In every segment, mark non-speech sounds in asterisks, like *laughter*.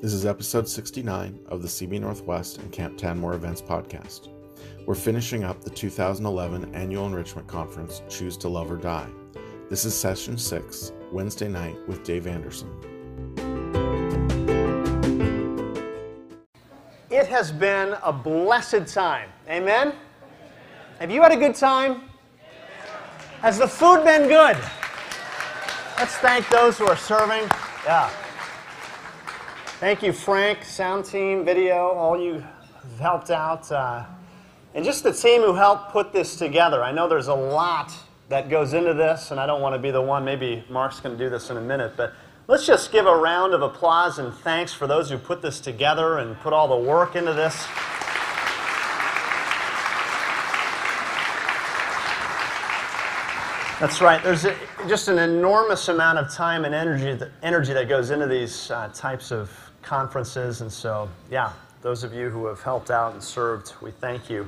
This is episode 69 of the CB Northwest and Camp Tadmor Events podcast. We're finishing up the 2011 annual enrichment conference, Choose to Love or Die. This is session 6, Wednesday night with Dave Anderson. It has been a blessed time. Amen? Have you had a good time? Has the food been good? Let's thank those who are serving. Yeah. Thank you, Frank, sound team, video, all you helped out. Uh, and just the team who helped put this together. I know there's a lot that goes into this, and I don't want to be the one. Maybe Mark's going to do this in a minute, but let's just give a round of applause and thanks for those who put this together and put all the work into this. That's right. There's a, just an enormous amount of time and energy that, energy that goes into these uh, types of conferences. And so, yeah, those of you who have helped out and served, we thank you.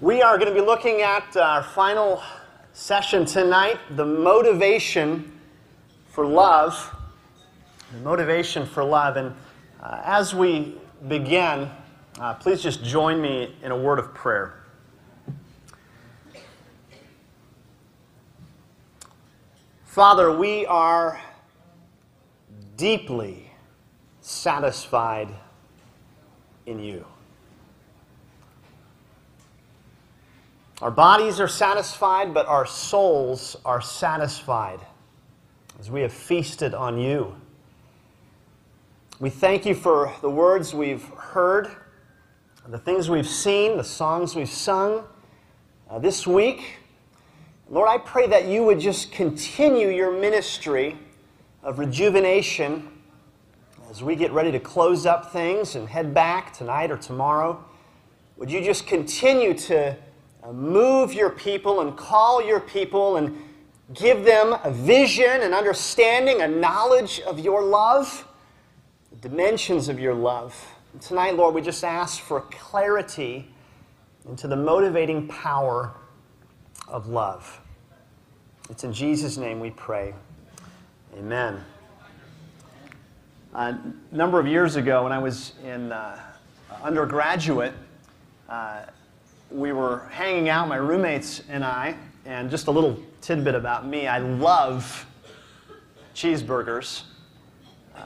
We are going to be looking at our final session tonight the motivation for love. The motivation for love. And uh, as we begin, uh, please just join me in a word of prayer. Father, we are deeply satisfied in you. Our bodies are satisfied, but our souls are satisfied as we have feasted on you. We thank you for the words we've heard, the things we've seen, the songs we've sung uh, this week. Lord, I pray that you would just continue your ministry of rejuvenation as we get ready to close up things and head back tonight or tomorrow. Would you just continue to uh, move your people and call your people and give them a vision, an understanding, a knowledge of your love, the dimensions of your love? And tonight, Lord, we just ask for clarity into the motivating power of love. It's in Jesus' name we pray. Amen. A number of years ago, when I was in uh, undergraduate, uh, we were hanging out, my roommates and I, and just a little tidbit about me I love cheeseburgers. Uh,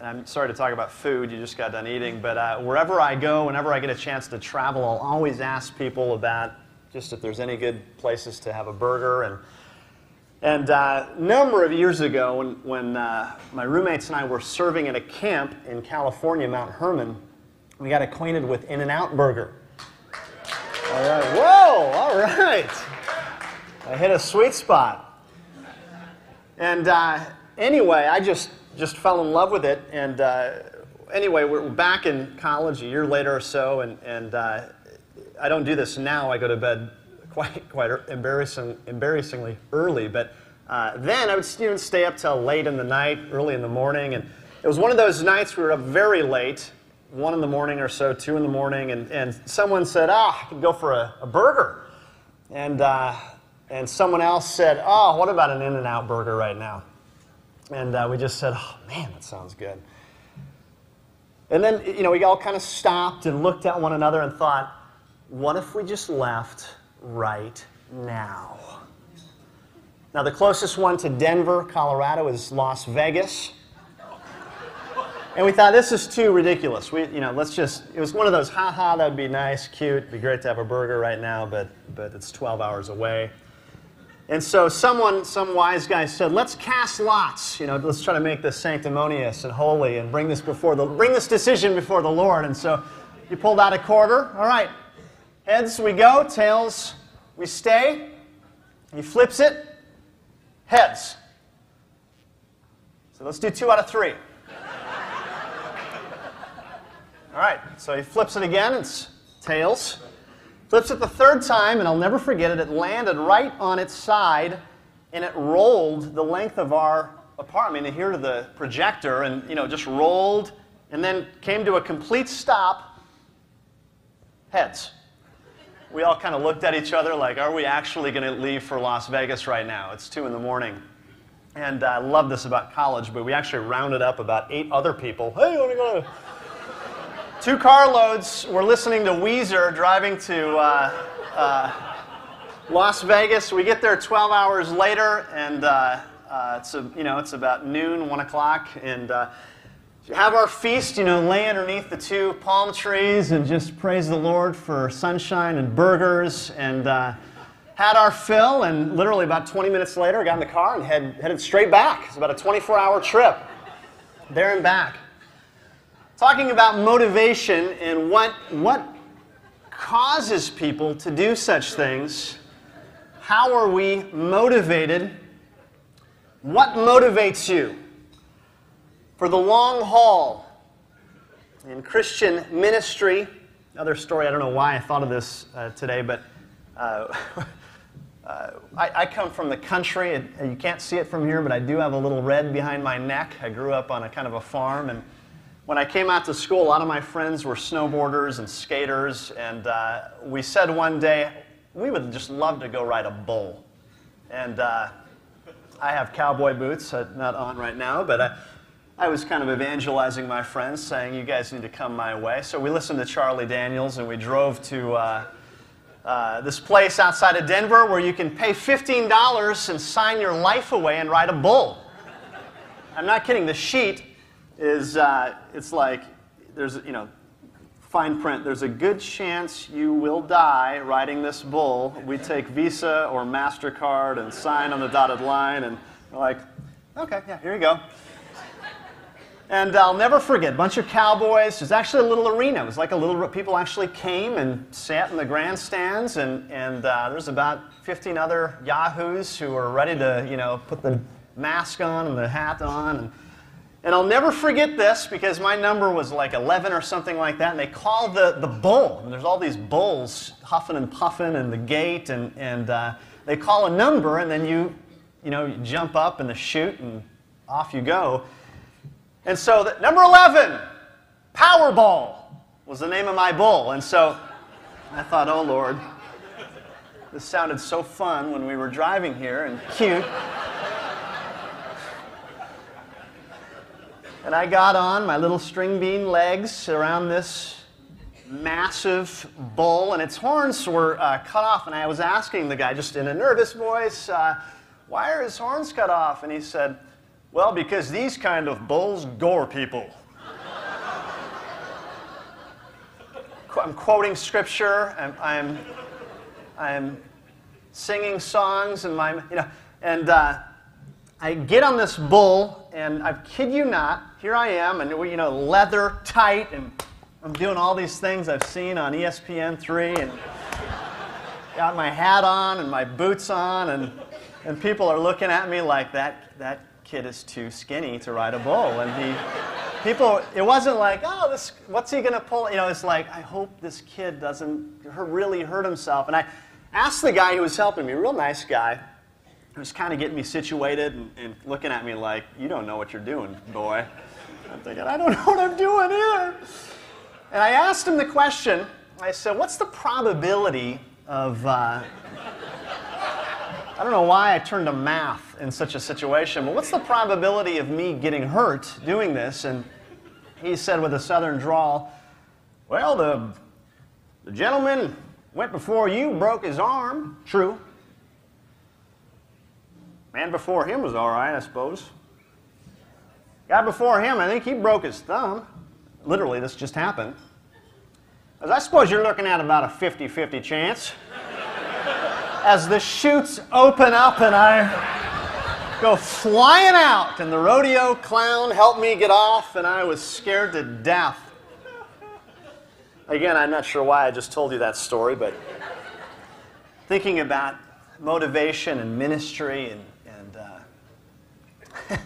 I'm sorry to talk about food, you just got done eating, but uh, wherever I go, whenever I get a chance to travel, I'll always ask people about just if there's any good places to have a burger. And and uh, a number of years ago, when, when uh, my roommates and I were serving at a camp in California, Mount Hermon, we got acquainted with In N Out Burger. All right. Whoa, all right. I hit a sweet spot. And uh, anyway, I just, just fell in love with it. And uh, anyway, we're back in college a year later or so, and, and uh, I don't do this now. I go to bed quite quite embarrassing, embarrassingly early. But uh, then I would even stay up till late in the night, early in the morning, and it was one of those nights we were up very late, one in the morning or so, two in the morning, and, and someone said, "Ah, I could go for a, a burger," and uh, and someone else said, "Oh, what about an In-N-Out burger right now?" And uh, we just said, "Oh man, that sounds good." And then you know we all kind of stopped and looked at one another and thought, "What if we just left?" Right now. Now, the closest one to Denver, Colorado, is Las Vegas. And we thought this is too ridiculous. We, you know, let's just. It was one of those, ha ha, that would be nice, cute, be great to have a burger right now, but but it's 12 hours away. And so someone, some wise guy said, let's cast lots. You know, let's try to make this sanctimonious and holy and bring this before the bring this decision before the Lord. And so you pulled out a quarter. All right, Heads we go, tails we stay. He flips it. Heads. So let's do two out of three. All right, so he flips it again. It's tails. Flips it the third time, and I'll never forget it. It landed right on its side, and it rolled the length of our apartment here to the projector, and you know, just rolled, and then came to a complete stop. Heads we all kind of looked at each other like, are we actually going to leave for Las Vegas right now? It's 2 in the morning. And I love this about college, but we actually rounded up about eight other people. Hey, want to go *laughs* two carloads. We're listening to Weezer driving to uh, uh, Las Vegas. We get there 12 hours later, and uh, uh it's a, you know it's about noon, one o'clock, and uh, have our feast. You know, lay underneath the two palm trees and just praise the Lord for sunshine and burgers, and uh, had our fill. And literally about 20 minutes later, got in the car and head, headed straight back. It's about a 24-hour trip, there and back talking about motivation and what, what causes people to do such things. How are we motivated? What motivates you for the long haul in Christian ministry? Another story, I don't know why I thought of this uh, today, but uh, *laughs* uh, I, I, come from the country. and you can't see it from here, but I do have a little red behind my neck. I grew up on a kind of a farm, and when I came out to school, a lot of my friends were snowboarders and skaters, and uh, we said one day, we would just love to go ride a bull. And uh, I have cowboy boots, uh, not on right now, but I, I was kind of evangelizing my friends, saying, You guys need to come my way. So we listened to Charlie Daniels, and we drove to uh, uh, this place outside of Denver where you can pay $15 and sign your life away and ride a bull. I'm not kidding. The sheet is uh, it's like there's, you know, fine print. There's a good chance you will die riding this bull. We take Visa or MasterCard and sign on the dotted line, and we're like, okay, yeah, here you go. And I'll never forget, a bunch of cowboys. There's actually a little arena. It was like a little, people actually came and sat in the grandstands, and, and uh, there's about 15 other yahoos who were ready to, you know, put the mask on and the hat on. And, and I'll never forget this because my number was like 11 or something like that. And they called the, the bull. And there's all these bulls huffing and puffing in the gate. And, and uh, they call a number, and then you, you know, you jump up in the chute, and off you go. And so, the, number 11, Powerball, was the name of my bull. And so I thought, oh Lord, this sounded so fun when we were driving here and cute. And I got on my little string bean legs around this massive bull, and its horns were uh, cut off. And I was asking the guy, just in a nervous voice, uh, why are his horns cut off? And he said, well, because these kind of bulls gore people. I'm quoting scripture. I'm, I'm, I'm, singing songs, and my, you know, and uh, I get on this bull, and I kid you not, here I am, and you know, leather tight, and I'm doing all these things I've seen on ESPN3, and got my hat on and my boots on, and, and people are looking at me like that, that kid is too skinny to ride a bull. And he, people, it wasn't like, oh, this, what's he going to pull? You know, it's like, I hope this kid doesn't really hurt himself. And I asked the guy who was helping me, real nice guy, who was kind of getting me situated and, and, looking at me like, you don't know what you're doing, boy. I'm thinking, I don't know what I'm doing either. And I asked him the question, I said, what's the probability of, uh, I don't know why I turned to math in such a situation, but what's the probability of me getting hurt doing this? And he said with a southern drawl, well, the, the gentleman went before you, broke his arm. True. Man before him was all right, I suppose. Guy before him, I think he broke his thumb. Literally, this just happened. As I suppose you're looking at about a 50 50 chance. As the chutes open up and I go flying out, and the rodeo clown helped me get off, and I was scared to death. Again, I'm not sure why I just told you that story, but thinking about motivation and ministry and uh, *laughs*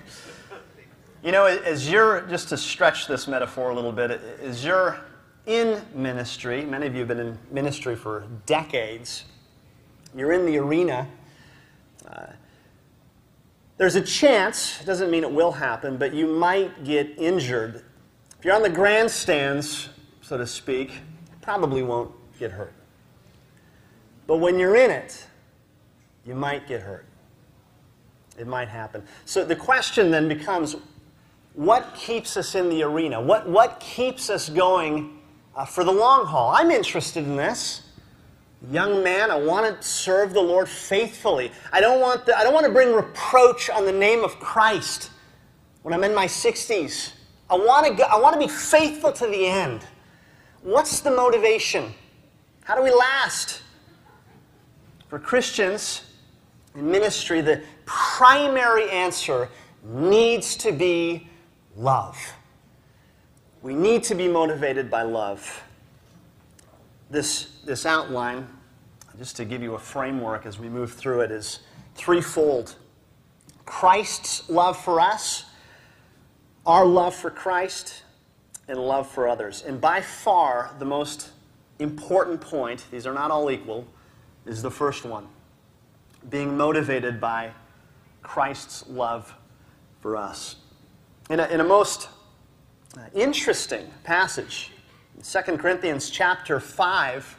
you know, as you're, just to stretch this metaphor a little bit, as you're in ministry, many of you have been in ministry for decades, you're in the arena, uh, there's a chance, it doesn't mean it will happen, but you might get injured. If you're on the grandstands, so to speak, probably won't get hurt. But when you're in it, you might get hurt. it might happen. So the question then becomes what keeps us in the arena? What, what keeps us going uh, for the long haul? I'm interested in this. Young man, I want to serve the Lord faithfully. I don't want, the, I don't want to bring reproach on the name of Christ when I'm in my 60s. I want to, go, I want to be faithful to the end. What's the motivation? How do we last? For Christians in ministry, the primary answer needs to be love. We need to be motivated by love. This, this outline, just to give you a framework as we move through it, is threefold Christ's love for us, our love for Christ, and love for others. And by far, the most important point, these are not all equal, is the first one being motivated by Christ's love for us. In a, in a most uh, interesting passage, 2 Corinthians chapter 5,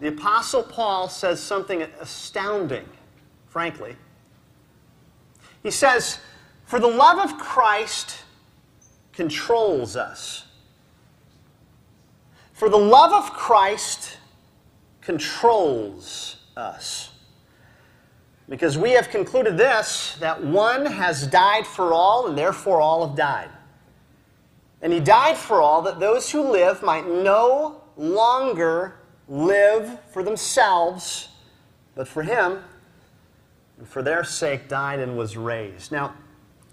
the Apostle Paul says something astounding, frankly. He says, For the love of Christ controls us. For the love of Christ controls us. Because we have concluded this that one has died for all, and therefore all have died. And he died for all that those who live might no longer live for themselves, but for him, and for their sake died and was raised. Now,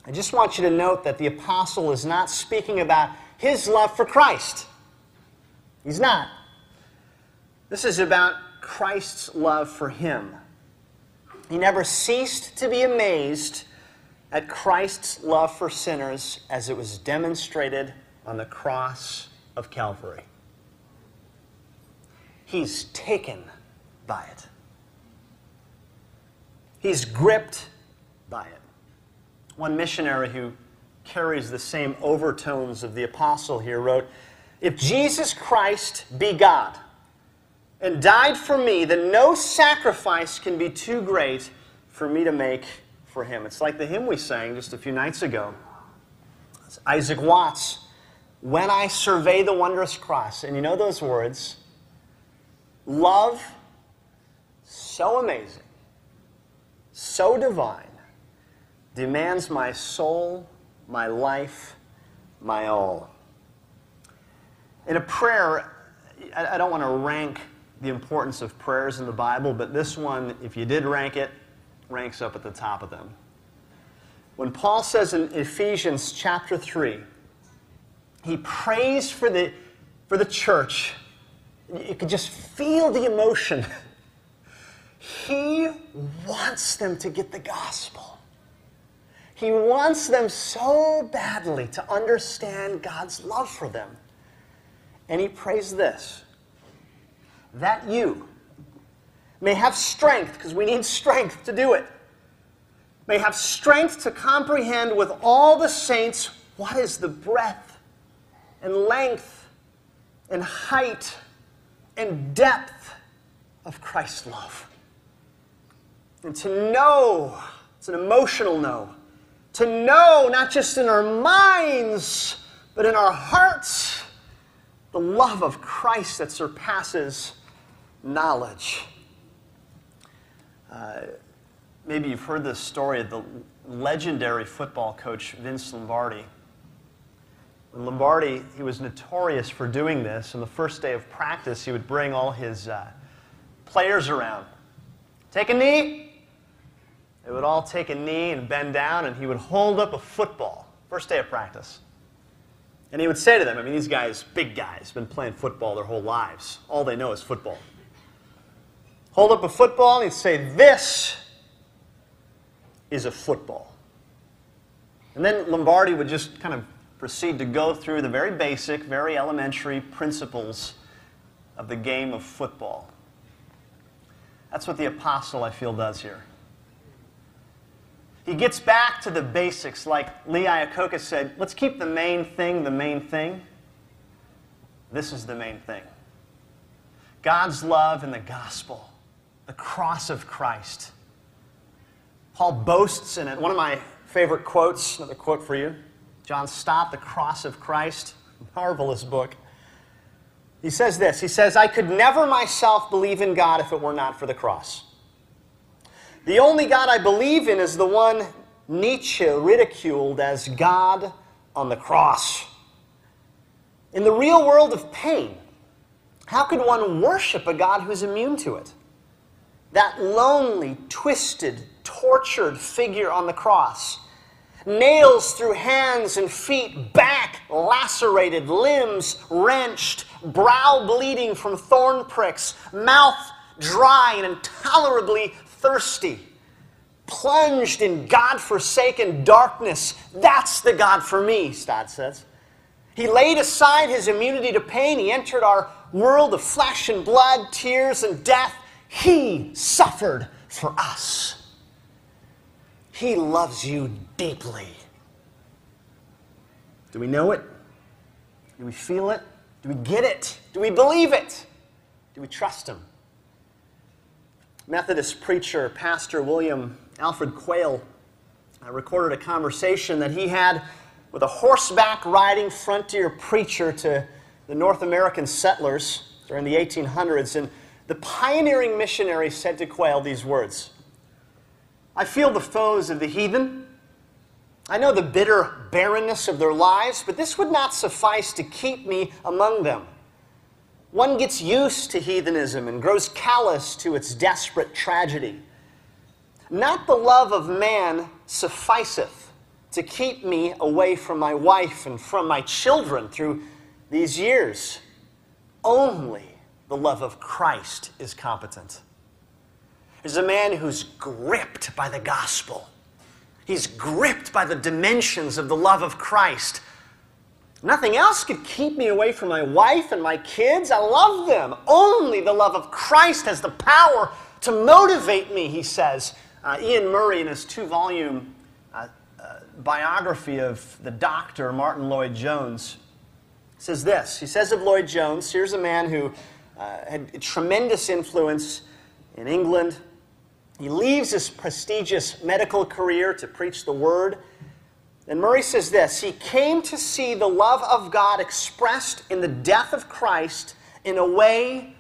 I just want you to note that the apostle is not speaking about his love for Christ. He's not. This is about Christ's love for him. He never ceased to be amazed at Christ's love for sinners as it was demonstrated on the cross of Calvary. He's taken by it. He's gripped by it. One missionary who carries the same overtones of the apostle here wrote If Jesus Christ be God and died for me, then no sacrifice can be too great for me to make for him. It's like the hymn we sang just a few nights ago. It's Isaac Watts. When I survey the wondrous cross, and you know those words love so amazing, so divine, demands my soul, my life, my all. In a prayer, I don't want to rank the importance of prayers in the Bible, but this one, if you did rank it, ranks up at the top of them. When Paul says in Ephesians chapter 3, he prays for the, for the church. You could just feel the emotion. He wants them to get the gospel. He wants them so badly to understand God's love for them. And he prays this that you may have strength, because we need strength to do it, may have strength to comprehend with all the saints what is the breadth and length and height and depth of Christ's love. And to know, it's an emotional know, to know not just in our minds, but in our hearts, the love of Christ that surpasses knowledge. Uh, maybe you've heard this story of the legendary football coach Vince Lombardi. Lombardi, he was notorious for doing this. On the first day of practice, he would bring all his uh, players around. Take a knee. They would all take a knee and bend down, and he would hold up a football. First day of practice. And he would say to them, I mean, these guys, big guys, been playing football their whole lives. All they know is football. Hold up a football, and he'd say, This is a football. And then Lombardi would just kind of proceed to go through the very basic, very elementary principles of the game of football. That's what the apostle, I feel, does here. He gets back to the basics, like Lee Iacocca said let's keep the main thing the main thing. This is the main thing God's love and the gospel, the cross of Christ. Paul boasts in it. One of my favorite quotes, another quote for you John Stott, The Cross of Christ. Marvelous book. He says this He says, I could never myself believe in God if it were not for the cross. The only God I believe in is the one Nietzsche ridiculed as God on the cross. In the real world of pain, how could one worship a God who's immune to it? That lonely, twisted, tortured figure on the cross. Nails through hands and feet, back lacerated, limbs wrenched, brow bleeding from thorn pricks, mouth dry and intolerably thirsty, plunged in God forsaken darkness. That's the God for me, Stott says. He laid aside his immunity to pain. He entered our world of flesh and blood, tears and death. He suffered for us. He loves you deeply. Do we know it? Do we feel it? Do we get it? Do we believe it? Do we trust Him? Methodist preacher, Pastor William Alfred Quayle, uh, recorded a conversation that he had with a horseback riding frontier preacher to the North American settlers during the 1800s. And the pioneering missionary said to Quayle these words I feel the foes of the heathen. I know the bitter barrenness of their lives, but this would not suffice to keep me among them. One gets used to heathenism and grows callous to its desperate tragedy. Not the love of man sufficeth to keep me away from my wife and from my children through these years. Only the love of Christ is competent. There's a man who's gripped by the gospel. He's gripped by the dimensions of the love of Christ. Nothing else could keep me away from my wife and my kids. I love them. Only the love of Christ has the power to motivate me, he says. Uh, Iain Murray, in his two volume uh, uh, biography of the doctor, Martyn Lloyd-Jones, says this. He says of Lloyd-Jones here's a man who uh, had tremendous influence in England. He leaves his prestigious medical career to preach the word. And Murray says this He came to see the love of God expressed in the death of Christ in a way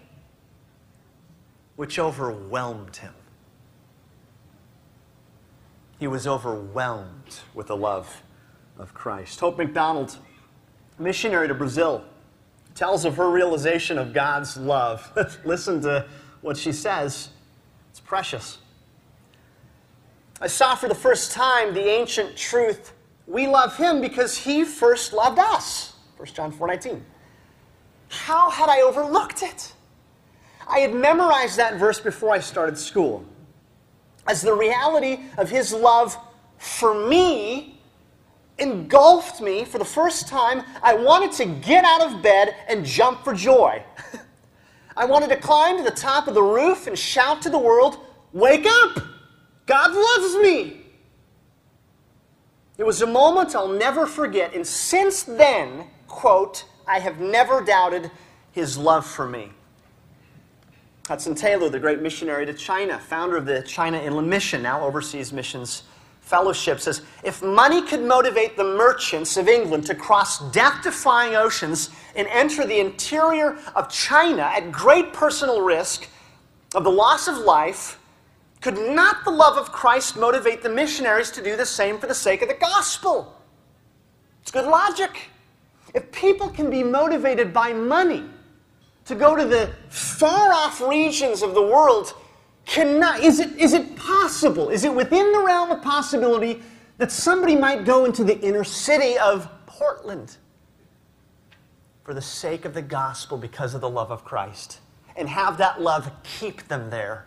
which overwhelmed him. He was overwhelmed with the love of Christ. Hope MacDonald, missionary to Brazil, tells of her realization of God's love. *laughs* Listen to what she says. It's precious. I saw for the first time the ancient truth we love him because he first loved us. 1 John 4:19. How had I overlooked it? I had memorized that verse before I started school. As the reality of his love for me engulfed me for the first time, I wanted to get out of bed and jump for joy. *laughs* I wanted to climb to the top of the roof and shout to the world, Wake up! God loves me! It was a moment I'll never forget, and since then, quote, I have never doubted his love for me. Hudson Taylor, the great missionary to China, founder of the China Inland Mission, now overseas missions fellowship, says if money could motivate the merchants of England to cross death defying oceans and enter the interior of China at great personal risk of the loss of life, could not the love of Christ motivate the missionaries to do the same for the sake of the gospel? It's good logic. If people can be motivated by money to go to the far off regions of the world, cannot, is, it, is it possible? Is it within the realm of possibility that somebody might go into the inner city of Portland for the sake of the gospel because of the love of Christ and have that love keep them there?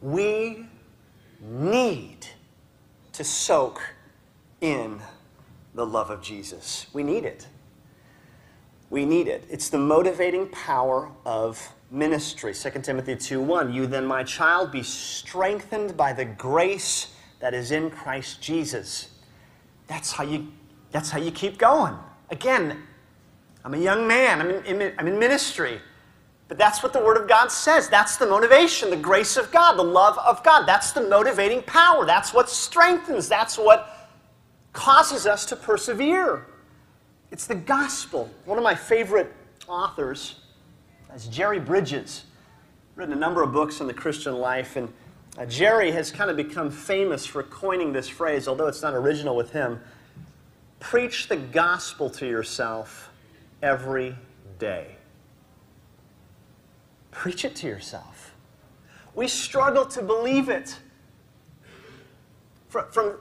We need to soak in the love of Jesus. We need it. We need it. It's the motivating power of ministry. 2 Timothy 2 1. You then, my child, be strengthened by the grace that is in Christ Jesus. That's how you, that's how you keep going. Again, I'm a young man, I'm in, I'm in ministry. But that's what the Word of God says. That's the motivation, the grace of God, the love of God. That's the motivating power. That's what strengthens. That's what causes us to persevere. It's the gospel. One of my favorite authors Jerry Bridges. Written a number of books on the Christian life, and uh, Jerry has kind of become famous for coining this phrase, although it's not original with him. Preach the gospel to yourself every day. Preach it to yourself. We struggle to believe it. From, from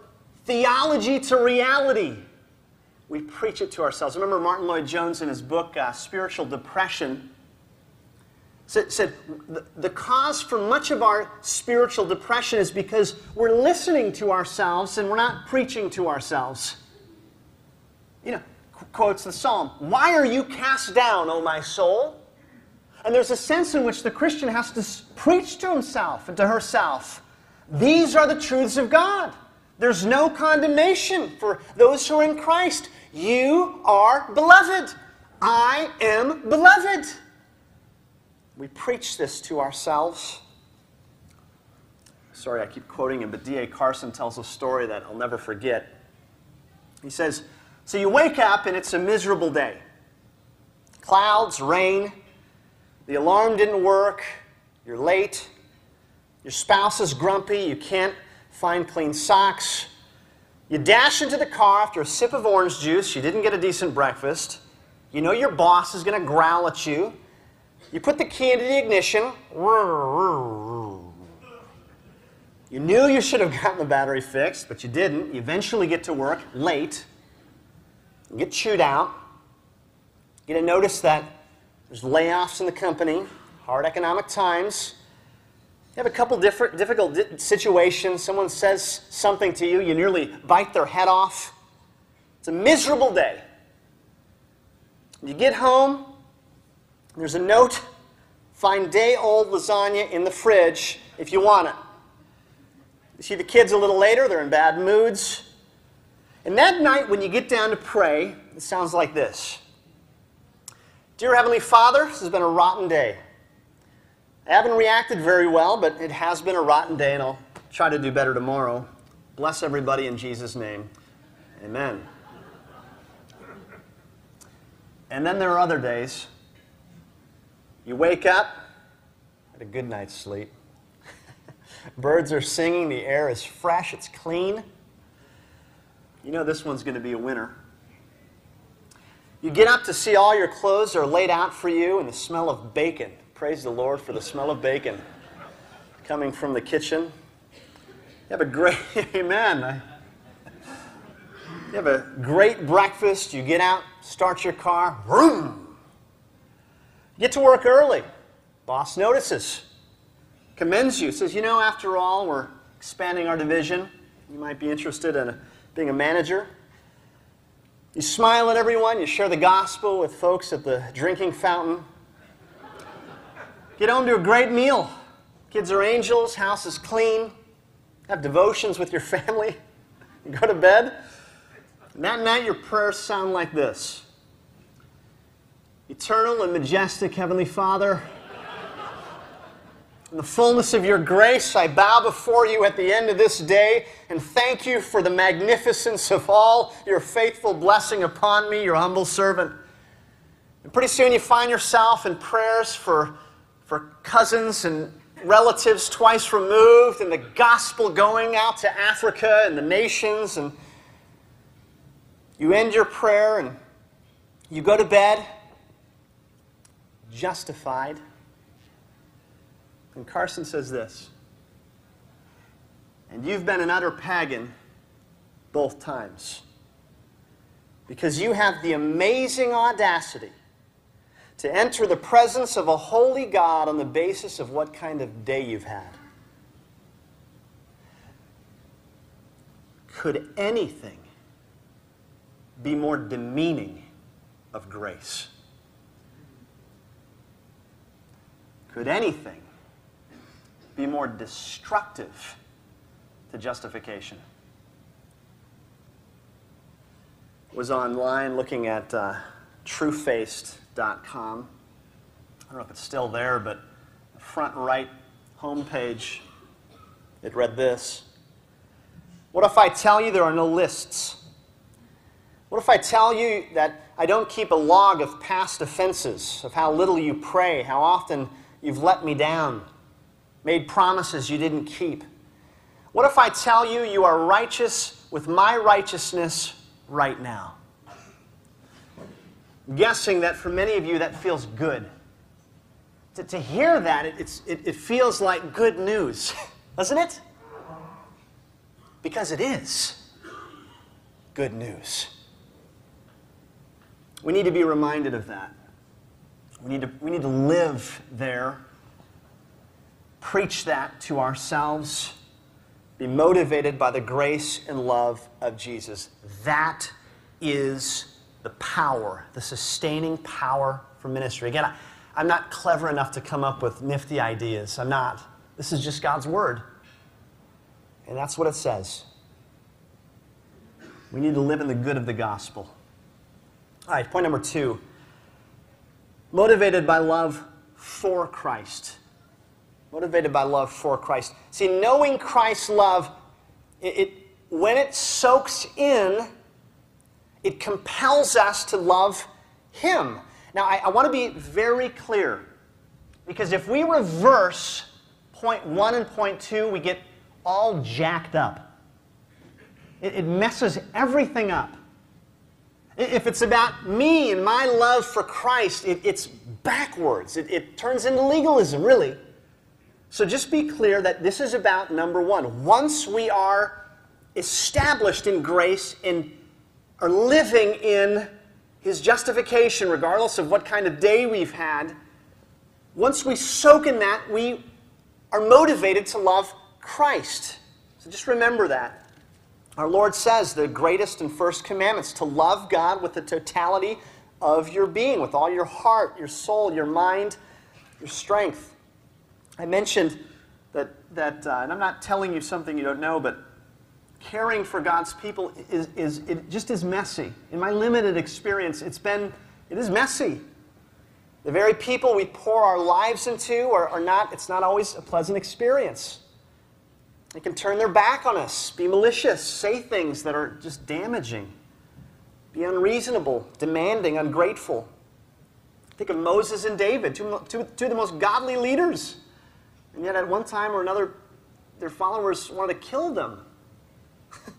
theology to reality, we preach it to ourselves. Remember Martyn Lloyd-Jones in his book, uh, Spiritual Depression, said, the cause for much of our spiritual depression is because we're listening to ourselves and we're not preaching to ourselves. You know, quotes the psalm, Why are you cast down, O my soul? And there's a sense in which the Christian has to preach to himself and to herself. These are the truths of God. There's no condemnation for those who are in Christ. You are beloved. I am beloved. We preach this to ourselves. Sorry, I keep quoting him, but D.A. Carson tells a story that I'll never forget. He says, So you wake up and it's a miserable day. Clouds, rain, the alarm didn't work, you're late, your spouse is grumpy, you can't find clean socks. You dash into the car after a sip of orange juice, you didn't get a decent breakfast. You know your boss is going to growl at you. You put the key into the ignition. You knew you should have gotten the battery fixed, but you didn't. You eventually get to work late. You get chewed out. You get a notice that there's layoffs in the company, hard economic times. You have a couple different difficult situations. Someone says something to you, you nearly bite their head off. It's a miserable day. You get home, there's a note find day old lasagna in the fridge if you want it. You see the kids a little later, they're in bad moods. And that night, when you get down to pray, it sounds like this Dear Heavenly Father, this has been a rotten day. I haven't reacted very well, but it has been a rotten day, and I'll try to do better tomorrow. Bless everybody in Jesus' name. Amen. And then there are other days. You wake up, had a good night's sleep. *laughs* Birds are singing, the air is fresh, it's clean. You know this one's going to be a winner. You get up to see all your clothes are laid out for you and the smell of bacon. Praise the Lord for the smell of bacon coming from the kitchen. You have a great, *laughs* amen. You have a great breakfast. You get out, start your car, vroom. Get to work early. Boss notices, commends you, says, You know, after all, we're expanding our division. You might be interested in being a manager. You smile at everyone, you share the gospel with folks at the drinking fountain. Get home to a great meal. Kids are angels, house is clean. Have devotions with your family. *laughs* Go to bed. And that night, your prayers sound like this Eternal and majestic Heavenly Father, in the fullness of your grace, I bow before you at the end of this day and thank you for the magnificence of all your faithful blessing upon me, your humble servant. And pretty soon you find yourself in prayers for, for cousins and relatives twice removed, and the gospel going out to Africa and the nations. And you end your prayer and you go to bed justified and Carson says this And you've been an utter pagan both times because you have the amazing audacity to enter the presence of a holy God on the basis of what kind of day you've had. Could anything be more demeaning of grace? Could anything be more destructive to justification. Was online looking at uh, truefaced.com. I don't know if it's still there, but the front right homepage, it read this What if I tell you there are no lists? What if I tell you that I don't keep a log of past offenses, of how little you pray, how often you've let me down, made promises you didn't keep? What if I tell you you are righteous with my righteousness right now? I'm guessing that for many of you that feels good. To, to hear that, it, it, it feels like good news, *laughs* doesn't it? Because it is good news. We need to be reminded of that. We need to, we need to live there, preach that to ourselves, be motivated by the grace and love of Jesus. That is the power, the sustaining power for ministry. Again, I, I'm not clever enough to come up with nifty ideas. I'm not. This is just God's Word. And that's what it says. We need to live in the good of the gospel. All right, point number two motivated by love for Christ. Motivated by love for Christ. See, knowing Christ's love, it, it, when it soaks in, it compels us to love Him. Now, I, I want to be very clear because if we reverse point one and point two, we get all jacked up. It, it messes everything up. If it's about me and my love for Christ, it, it's backwards. It, it turns into legalism, really. So just be clear that this is about number one. Once we are established in grace and are living in His justification, regardless of what kind of day we've had, once we soak in that, we are motivated to love Christ. So just remember that. Our Lord says the greatest and first commandments to love God with the totality of your being, with all your heart, your soul, your mind, your strength. I mentioned that, that uh, and I'm not telling you something you don't know, but caring for God's people is, is it just is messy. In my limited experience, it's been, it is messy. The very people we pour our lives into are, are not, it's not always a pleasant experience. They can turn their back on us, be malicious, say things that are just damaging, be unreasonable, demanding, ungrateful. Think of Moses and David, two, two, two of the most godly leaders. And yet, at one time or another, their followers wanted to kill them. *laughs*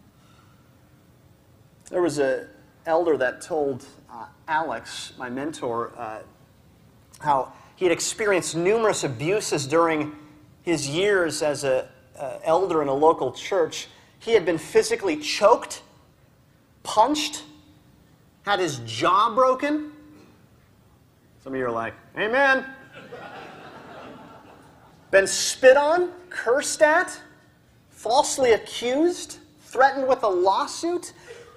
there was an elder that told uh, Alex, my mentor, uh, how he had experienced numerous abuses during his years as a uh, elder in a local church, he had been physically choked, punched, had his jaw broken. Some of you are like, Amen. been spit on, cursed at, falsely accused, threatened with a lawsuit.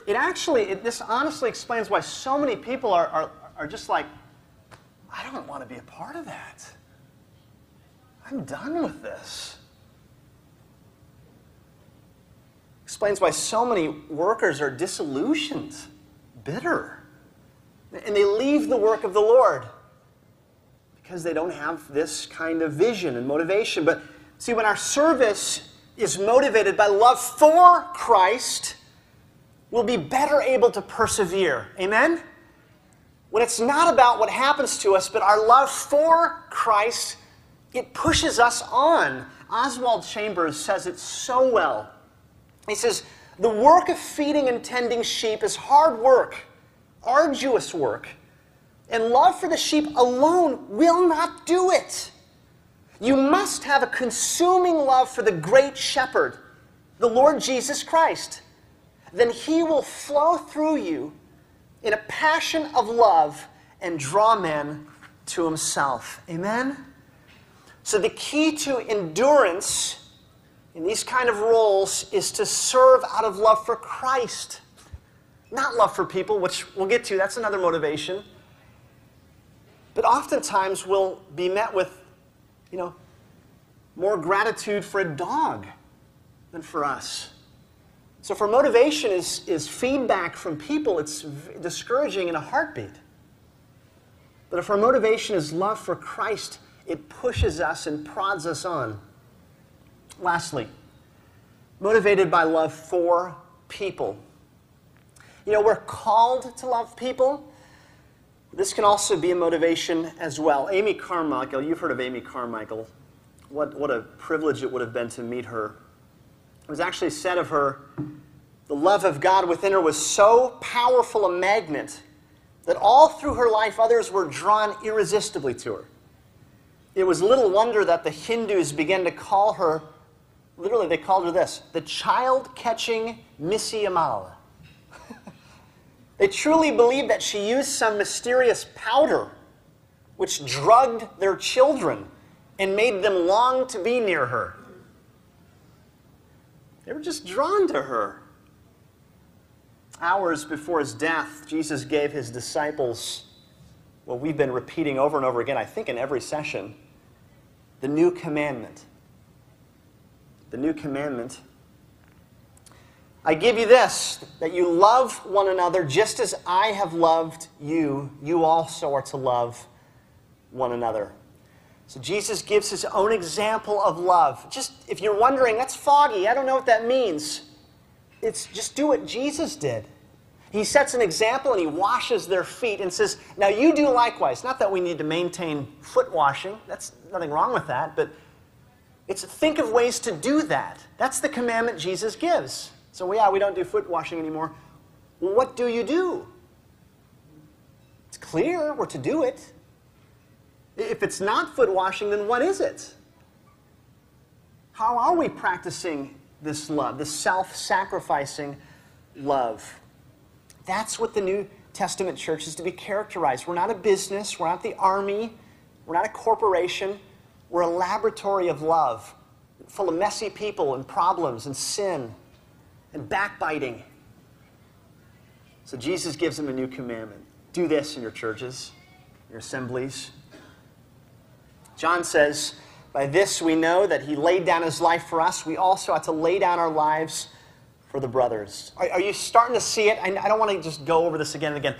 It actually, it, this honestly explains why so many people are, are, are just like, I don't want to be a part of that. I'm done with this. Explains why so many workers are disillusioned, bitter. And they leave the work of the Lord because they don't have this kind of vision and motivation. But see, when our service is motivated by love for Christ, we'll be better able to persevere. Amen? When it's not about what happens to us, but our love for Christ, it pushes us on. Oswald Chambers says it so well. He says, The work of feeding and tending sheep is hard work, arduous work, and love for the sheep alone will not do it. You must have a consuming love for the great shepherd, the Lord Jesus Christ. Then he will flow through you in a passion of love and draw men to himself. Amen? So, the key to endurance in these kind of roles is to serve out of love for Christ, not love for people, which we'll get to. That's another motivation. But oftentimes we'll be met with, you know, more gratitude for a dog than for us. So, for motivation is, is feedback from people, it's discouraging in a heartbeat. But if our motivation is love for Christ, it pushes us and prods us on. Lastly, motivated by love for people. You know, we're called to love people. This can also be a motivation as well. Amy Carmichael, you've heard of Amy Carmichael. What, what a privilege it would have been to meet her. It was actually said of her the love of God within her was so powerful a magnet that all through her life others were drawn irresistibly to her. It was little wonder that the Hindus began to call her, literally, they called her this the child catching Missy Amal. *laughs* they truly believed that she used some mysterious powder which drugged their children and made them long to be near her. They were just drawn to her. Hours before his death, Jesus gave his disciples what we've been repeating over and over again, I think in every session the new commandment. The new commandment. I give you this that you love one another just as I have loved you, you also are to love one another. So Jesus gives his own example of love. Just if you're wondering, that's foggy, I don't know what that means. It's just do what Jesus did. He sets an example and he washes their feet and says, Now you do likewise. Not that we need to maintain foot washing, that's nothing wrong with that, but it's think of ways to do that. That's the commandment Jesus gives. So, yeah, we don't do foot washing anymore. Well, what do you do? It's clear we're to do it. If it's not foot washing, then what is it? How are we practicing this love, this self sacrificing love? That's what the New Testament church is to be characterized. We're not a business, we're not the army, we're not a corporation, we're a laboratory of love, full of messy people and problems and sin and backbiting. So Jesus gives them a new commandment do this in your churches, your assemblies. John says, By this we know that he laid down his life for us. We also ought to lay down our lives for the brothers. Are, are you starting to see it? I, I don't want to just go over this again and again.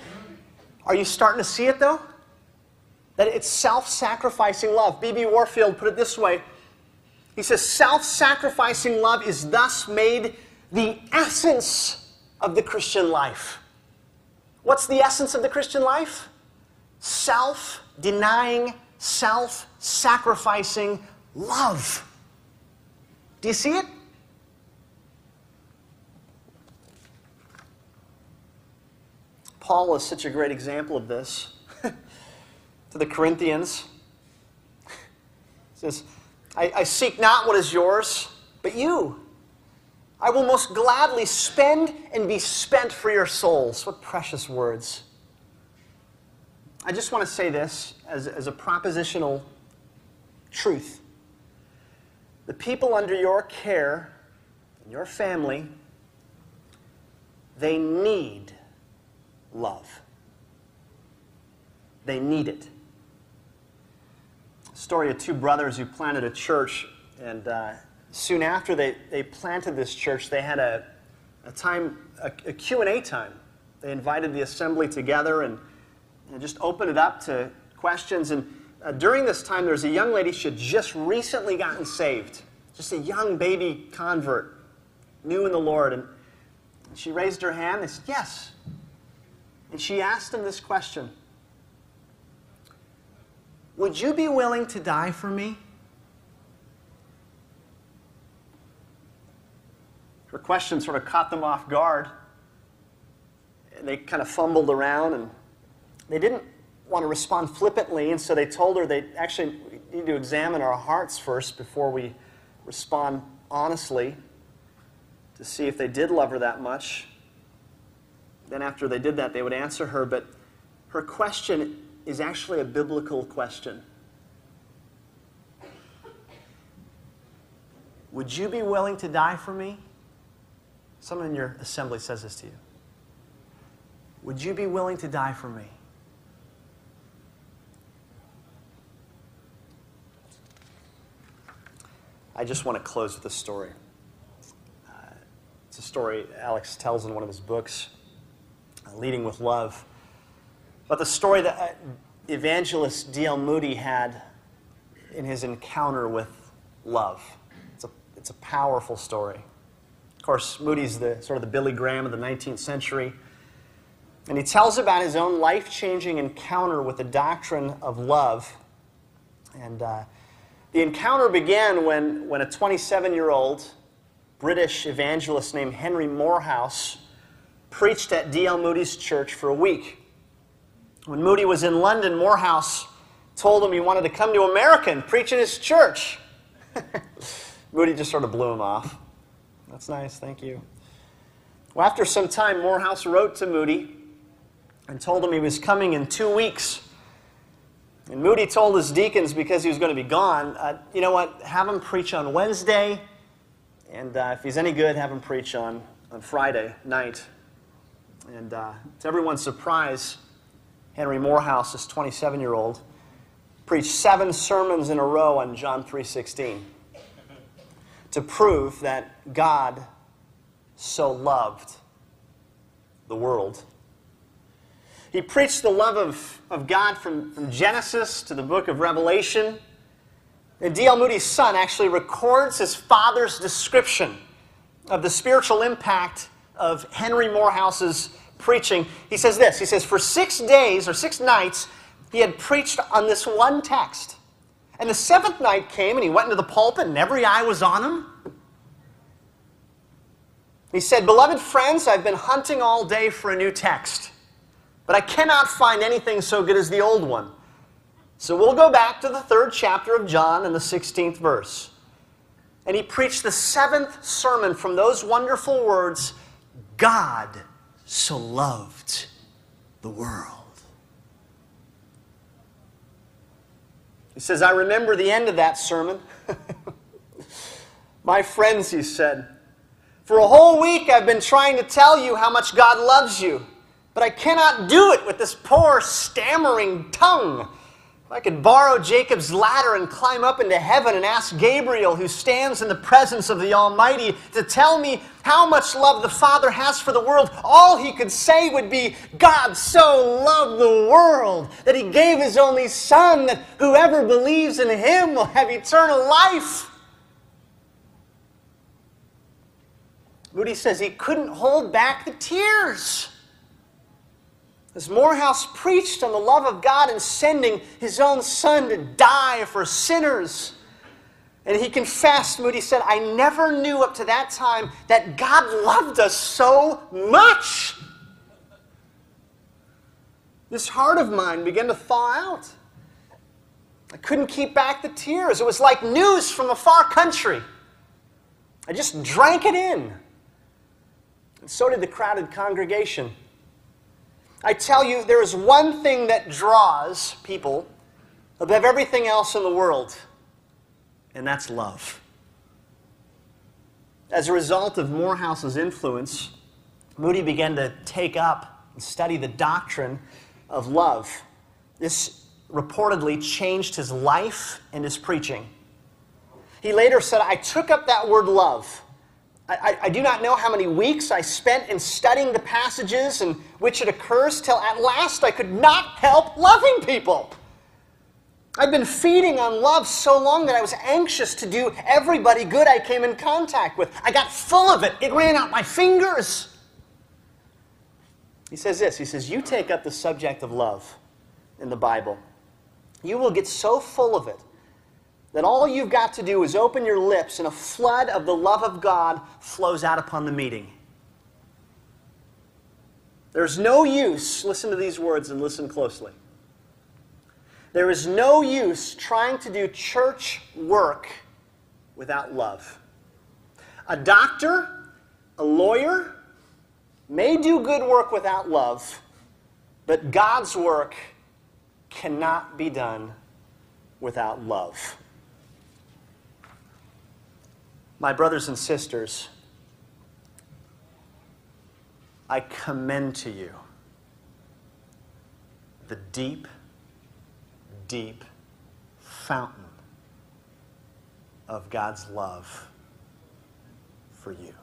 Are you starting to see it though? That it's self sacrificing love. B.B. Warfield put it this way He says, Self sacrificing love is thus made the essence of the Christian life. What's the essence of the Christian life? Self denying self sacrificing love. Do you see it? Paul is such a great example of this. *laughs* to the Corinthians, he says, I, I seek not what is yours, but you. I will most gladly spend and be spent for your souls. What precious words. I just want to say this as, as a propositional truth. The people under your care, your family, they need love. They need it. Story of two brothers who planted a church, and uh, soon after they, they planted this church, they had a, a time, a, a Q&A time. They invited the assembly together and and just open it up to questions. And uh, during this time, there was a young lady, she had just recently gotten saved, just a young baby convert, new in the Lord. And she raised her hand. They said, Yes. And she asked him this question Would you be willing to die for me? Her question sort of caught them off guard. And they kind of fumbled around and they didn't want to respond flippantly, and so they told her they actually need to examine our hearts first before we respond honestly to see if they did love her that much. Then, after they did that, they would answer her, but her question is actually a biblical question. Would you be willing to die for me? Someone in your assembly says this to you. Would you be willing to die for me? I just want to close with a story. Uh, it's a story Alex tells in one of his books, uh, Leading with Love. But the story that uh, evangelist D.L. Moody had in his encounter with love. It's a, it's a powerful story. Of course, Moody's the sort of the Billy Graham of the 19th century. And he tells about his own life changing encounter with the doctrine of love. And uh, the encounter began when, when a 27 year old British evangelist named Henry Moorhouse preached at D.L. Moody's church for a week. When Moody was in London, Moorhouse told him he wanted to come to America and preach in his church. *laughs* Moody just sort of blew him off. That's nice, thank you. Well, after some time, Moorhouse wrote to Moody and told him he was coming in two weeks. And Moody told his deacons, because he was going to be gone, uh, you know what, have him preach on Wednesday, and uh, if he's any good, have him preach on, on Friday night. And uh, to everyone's surprise, Henry Moorhouse, this 27-year-old, preached seven sermons in a row on John 3.16 to prove that God so loved the world. He preached the love of, of God from, from Genesis to the book of Revelation. And D.L. Moody's son actually records his father's description of the spiritual impact of Henry Moorhouse's preaching. He says this He says, For six days or six nights, he had preached on this one text. And the seventh night came, and he went into the pulpit, and every eye was on him. He said, Beloved friends, I've been hunting all day for a new text, but I cannot find anything so good as the old one. So we'll go back to the third chapter of John and the 16th verse. And he preached the seventh sermon from those wonderful words God so loved the world. He says, I remember the end of that sermon. *laughs* My friends, he said, for a whole week I've been trying to tell you how much God loves you, but I cannot do it with this poor, stammering tongue. If I could borrow Jacob's ladder and climb up into heaven and ask Gabriel, who stands in the presence of the Almighty, to tell me how much love the Father has for the world, all he could say would be, God so loved the world that he gave his only Son, that whoever believes in him will have eternal life. Moody says he couldn't hold back the tears. As Moorhouse preached on the love of God and sending his own son to die for sinners, and he confessed, Moody said, I never knew up to that time that God loved us so much. This heart of mine began to thaw out. I couldn't keep back the tears. It was like news from a far country. I just drank it in. And so did the crowded congregation. I tell you, there is one thing that draws people above everything else in the world, and that's love. As a result of Moorhouse's influence, Moody began to take up and study the doctrine of love. This reportedly changed his life and his preaching. He later said, I took up that word love I, I, do not know how many weeks I spent in studying the passages in which it occurs till at last I could not help loving people. I'd been feeding on love so long that I was anxious to do everybody good I came in contact with. I got full of it, it ran out my fingers. He says this He says, You take up the subject of love in the Bible, you will get so full of it that all you've got to do is open your lips and a flood of the love of God flows out upon the meeting. There's no use, listen to these words and listen closely. There is no use trying to do church work without love. A doctor, a lawyer, may do good work without love, but God's work cannot be done without love. My brothers and sisters, I commend to you the deep, deep fountain of God's love for you.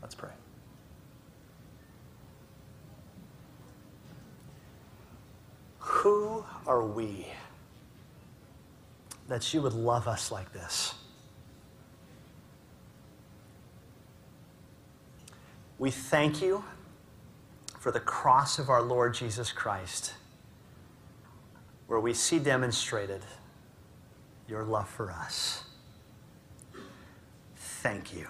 Let's pray. Who are we that you would love us like this? We thank you for the cross of our Lord Jesus Christ, where we see demonstrated your love for us. Thank you.